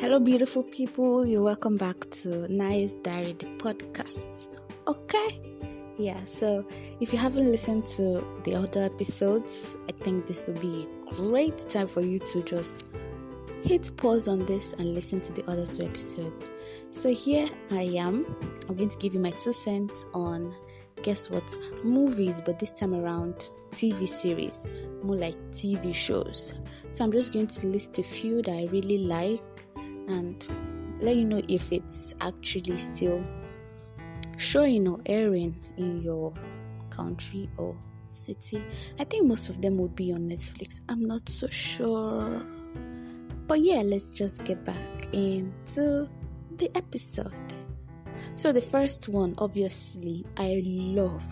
Hello, beautiful people. You're welcome back to Naya Diary, the podcast. Okay? Yeah, so if you haven't listened to the other episodes, I think this will be a great time for you to just hit pause on this and listen to the other two episodes. So here I am. I'm going to give you my two cents on guess what movies, but this time around TV series, more like TV shows. So I'm just going to list a few that I really like and let you know if it's actually still showing or airing in your country or city. I think most of them would be on Netflix. I'm not so sure. But yeah, let's just get back into the episode. So, the first one, obviously, I love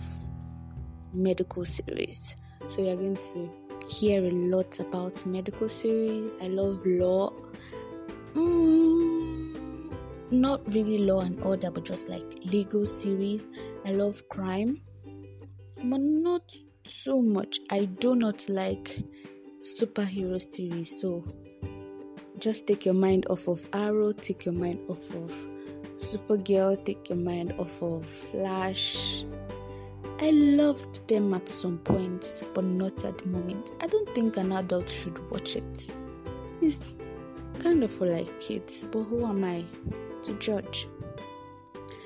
medical series. So, you're going to hear a lot about medical series. I love law. Mm, not really law and order, but just like legal series. I love crime, but not so much. I do not like superhero series. So, just take your mind off of Arrow, take your mind off of Supergirl, take your mind off of Flash. I loved them at some point, but not at the moment. I don't think an adult should watch it. It's kind of like kids, but who am I to judge?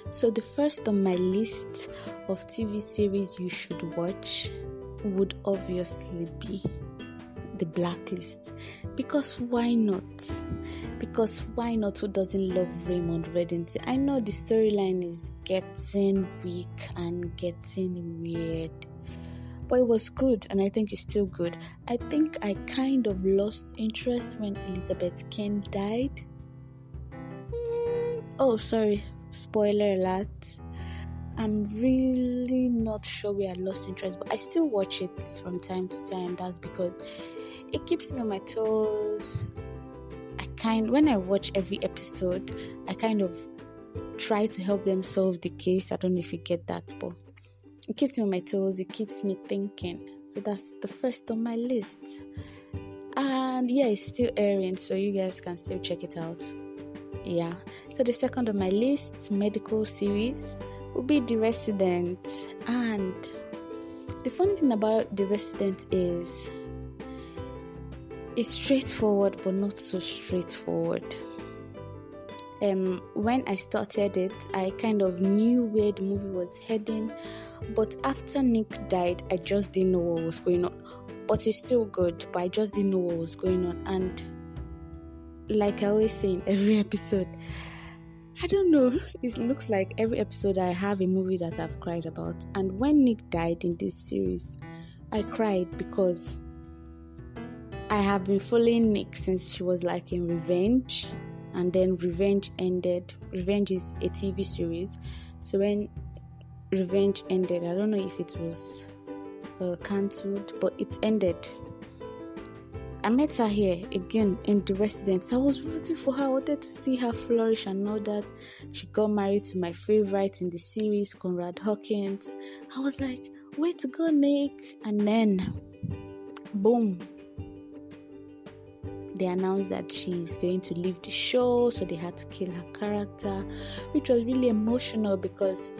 So, the first on my list of TV series you should watch would obviously be The Blacklist. Because why not? Because why not? Who doesn't love Raymond Reddington? I know the storyline is getting weak and getting weird, but it was good, and I think it's still good. I think I kind of lost interest when Elizabeth Keen died. Mm, oh, sorry, spoiler alert. I'm really not sure where I lost interest, but I still watch it from time to time. That's because it keeps me on my toes. I kind when I watch every episode, I kind of try to help them solve the case. I don't know if you get that, but it keeps me on my toes, it keeps me thinking. So that's the first on my list. And yeah, it's still airing, so you guys can still check it out. Yeah. So the second on my list, medical series, will be The Resident. And the funny thing about The Resident is it's straightforward but not so straightforward. Um, when I started it, I kind of knew where the movie was heading, but after Nick died, I just didn't know what was going on. But it's still good, but I just didn't know what was going on. And like I always say in every episode, I don't know. It looks like every episode I have a movie that I've cried about. And when Nick died in this series, I cried because I have been following Nick since she was like in Revenge, and then Revenge ended. Revenge is a TV series, so when Revenge ended, I don't know if it was uh, cancelled, but it ended. I met her here again in the residence. I was rooting for her. I wanted to see her flourish and know that she got married to my favorite in the series, Conrad Hawkins. I was like, way to go, Nick. And then, boom, they announced that she's going to leave the show, so they had to kill her character, which was really emotional because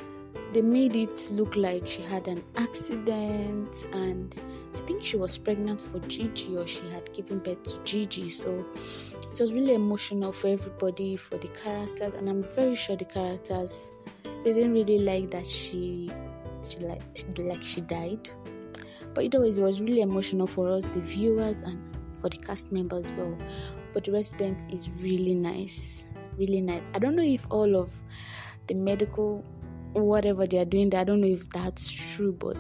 they made it look like she had an accident and I think she was pregnant for Gigi or she had given birth to Gigi. So it was really emotional for everybody, for the characters, and I'm very sure the characters they didn't really like that she she like like she died. But either it was really emotional for us, the viewers, and for the cast members as well. But the resident is really nice, really nice. I don't know if all of the medical whatever they are doing there, I don't know if that's true, but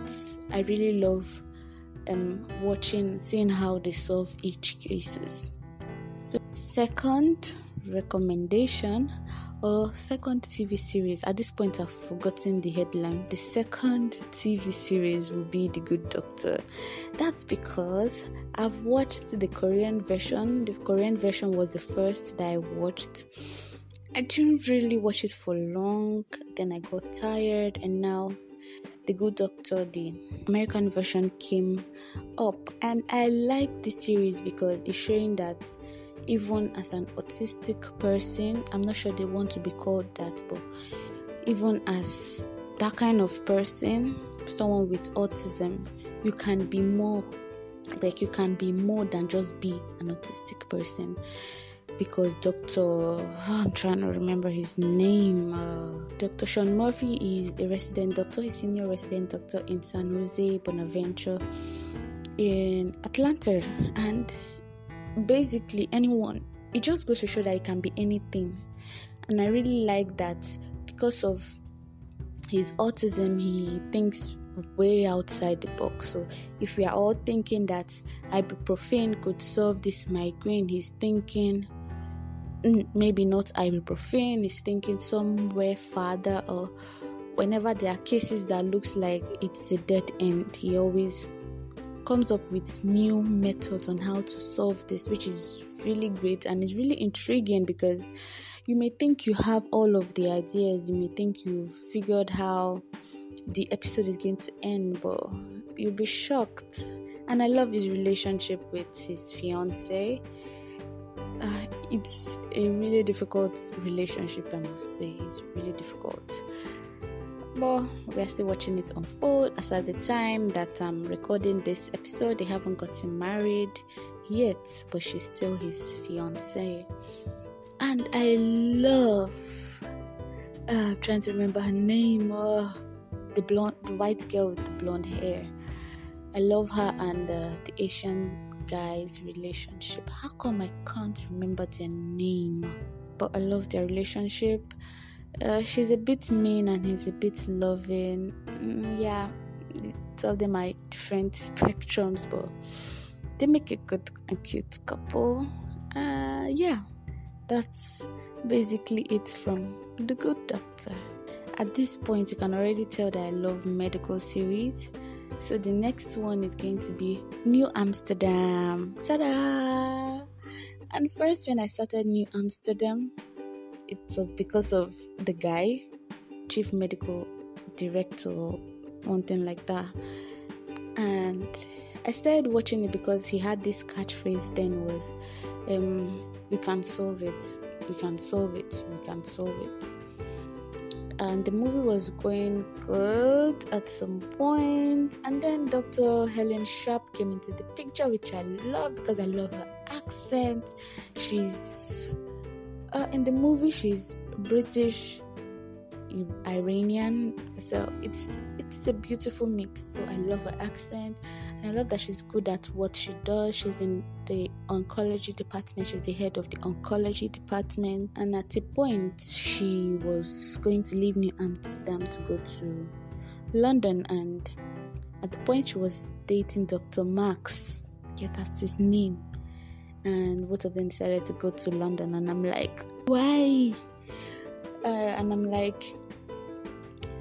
I really love um watching seeing how they solve each cases. So second recommendation or second TV series. At this point, I've forgotten the headline. The second TV series will be The Good Doctor. That's because I've watched the Korean version. The Korean version was the first that I watched. I didn't really watch it for long, then I got tired, and now the Good Doctor, the American version, came up. And I like this series because it's showing that even as an autistic person, I'm not sure they want to be called that, but even as that kind of person, someone with autism, you can be more like you can be more than just be an autistic person because Dr. I'm trying to remember his name. Uh, Dr. Sean Murphy is a resident doctor, a senior resident doctor in San Jose Bonaventure in Atlanta, and basically anyone. It just goes to show that it can be anything, and I really like that because of his autism. He thinks way outside the box. So if we are all thinking that ibuprofen could solve this migraine, he's thinking maybe not ibuprofen, is thinking somewhere farther or whenever there are cases that looks like it's a dead end, he always comes up with new methods on how to solve this, which is really great and it's really intriguing because you may think you have all of the ideas, you may think you've figured how the episode is going to end, but you'll be shocked. And I love his relationship with his fiance. Uh, it's a really difficult relationship, I must say. It's really difficult. But we're still watching it unfold. As at the time that I'm recording this episode, they haven't gotten married yet, but she's still his fiance. And I love, uh, I'm trying to remember her name. Oh, the blonde, the white girl with the blonde hair. I love her and uh, the Asian guy's relationship. How come I can't remember their name? But I love their relationship. Uh, she's a bit mean and he's a bit loving. Mm, yeah, two of them are different spectrums, but they make a good and cute couple. Uh, yeah, that's basically it from The Good Doctor. At this point, you can already tell that I love medical series. So the next one is going to be New Amsterdam. Ta-da! And first, when I started New Amsterdam, it was because of the guy, chief medical director, one thing like that. And I started watching it because he had this catchphrase then was, um, "We can solve it. We can solve it. We can solve it." And the movie was going good at some point. And then dr Helen Sharpe came into the picture which i love because i love her accent. She's uh, in the movie she's british iranian. So it's it's a beautiful mix. So i love her accent I love that she's good at what she does. She's in the oncology department, she's the head of the oncology department. And at a point, she was going to leave New Amsterdam to go to London. And at the point, she was dating Dr. Max. Yeah, that's his name. And both of them decided to go to London. And I'm like, why? Uh, and I'm like,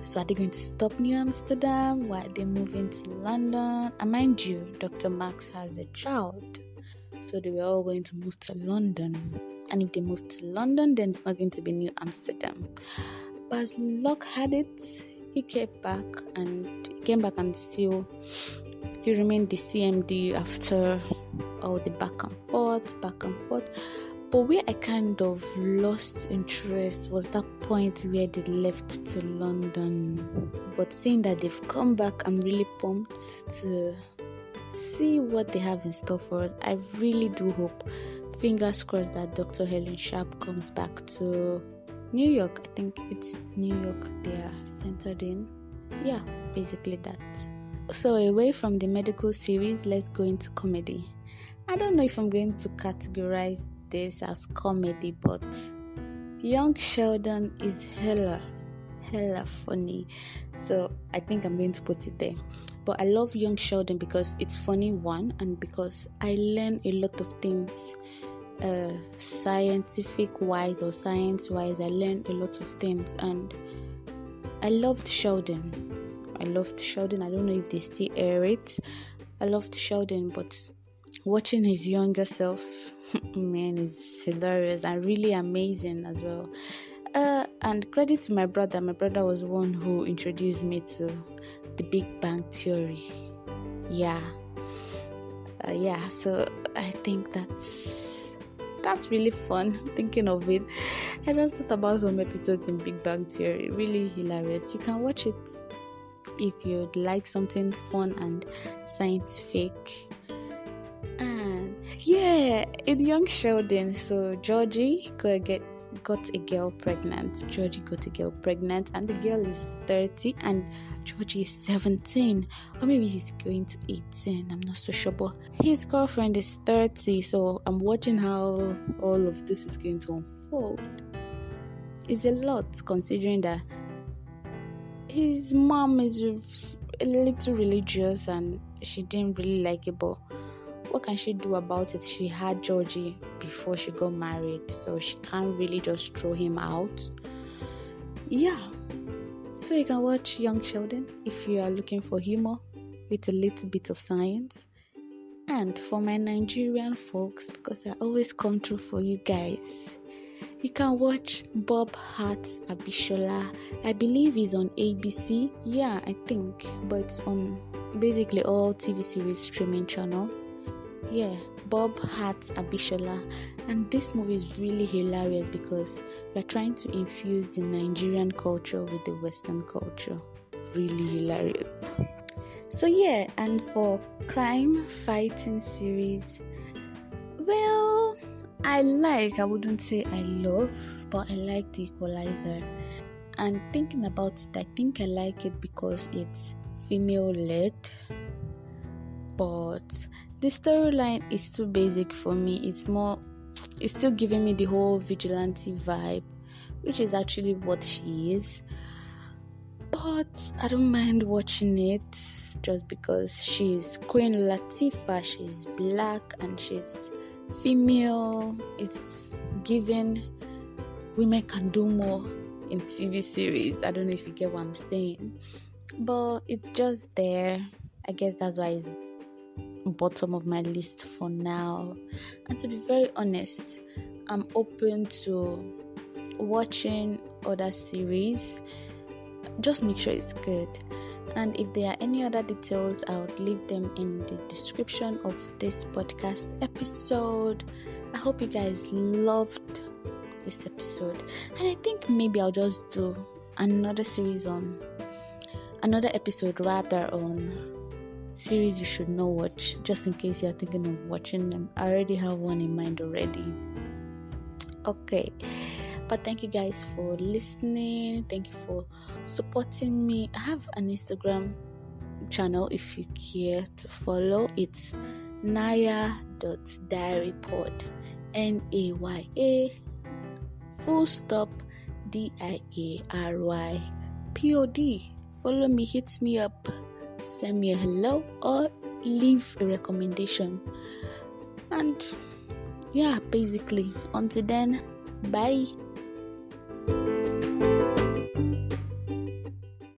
so are they going to stop New Amsterdam? Why are they moving to London? And mind you, Dr. Max has a child. So they were all going to move to London. And if they move to London, then it's not going to be New Amsterdam. But as luck had it, he came back and came back and still he remained the CMD after all the back and forth, back and forth. But where I kind of lost interest was that point where they left to London. But seeing that they've come back, I'm really pumped to see what they have in store for us. I really do hope, fingers crossed, that Dr. Helen Sharpe comes back to New York. I think it's New York they are centered in. Yeah, basically that. So, away from the medical series, let's go into comedy. I don't know if I'm going to categorize this as comedy, but Young Sheldon is hella, hella funny. So I think I'm going to put it there. But I love Young Sheldon because it's funny, one, and because I learn a lot of things uh, scientific wise or science wise. I learned a lot of things, and I loved Sheldon. I loved Sheldon. I don't know if they still air it. I loved Sheldon, but watching his younger self man is hilarious and really amazing as well uh, and credit to my brother my brother was one who introduced me to the big bang theory yeah uh, yeah so i think that's that's really fun thinking of it. I just thought about some episodes in Big Bang Theory. Really hilarious. You can watch it if you'd like something fun and scientific. And yeah, in Young Sheldon, so Georgie got get got a girl pregnant. Georgie got a girl pregnant, and the girl is 30, and Georgie is 17, or maybe he's going to 18. I'm not so sure, but his girlfriend is 30. So I'm watching how all of this is going to unfold. It's a lot considering that his mom is a little religious and she didn't really like it, but what can she do about it? She had Georgie before she got married, so she can't really just throw him out. Yeah, so you can watch Young Sheldon if you are looking for humor with a little bit of science. And for my Nigerian folks, because I always come through for you guys, you can watch Bob Hearts Abishola. I believe he's on ABC. Yeah, I think, but on basically all TV series streaming channel. Yeah, Bob Hart Abishola. And this movie is really hilarious because we're trying to infuse the Nigerian culture with the Western culture. Really hilarious. So, yeah, and for crime fighting series, well, I like, I wouldn't say I love, but I like the equalizer. And thinking about it, I think I like it because it's female led, but the storyline is too basic for me. It's more, it's still giving me the whole vigilante vibe, which is actually what she is. But I don't mind watching it just because she's Queen Latifah, she's black and she's female. It's giving women can do more in TV series. I don't know if you get what I'm saying, but it's just there. I guess that's why it's bottom of my list for now. And to be very honest, I'm open to watching other series. Just make sure it's good. And if there are any other details, I would leave them in the description of this podcast episode. I hope you guys loved this episode. And I think maybe I'll just do another series on another episode rather on series you should not watch just in case you're thinking of watching them. I already have one in mind already. Okay, but thank you guys for listening. Thank you for supporting me. I have an Instagram channel if you care to follow. It's naya.diarypod. N A Y A full stop D I A R Y P O D. Follow me, hit me up send me a hello or leave a recommendation. And yeah, basically, until then, bye.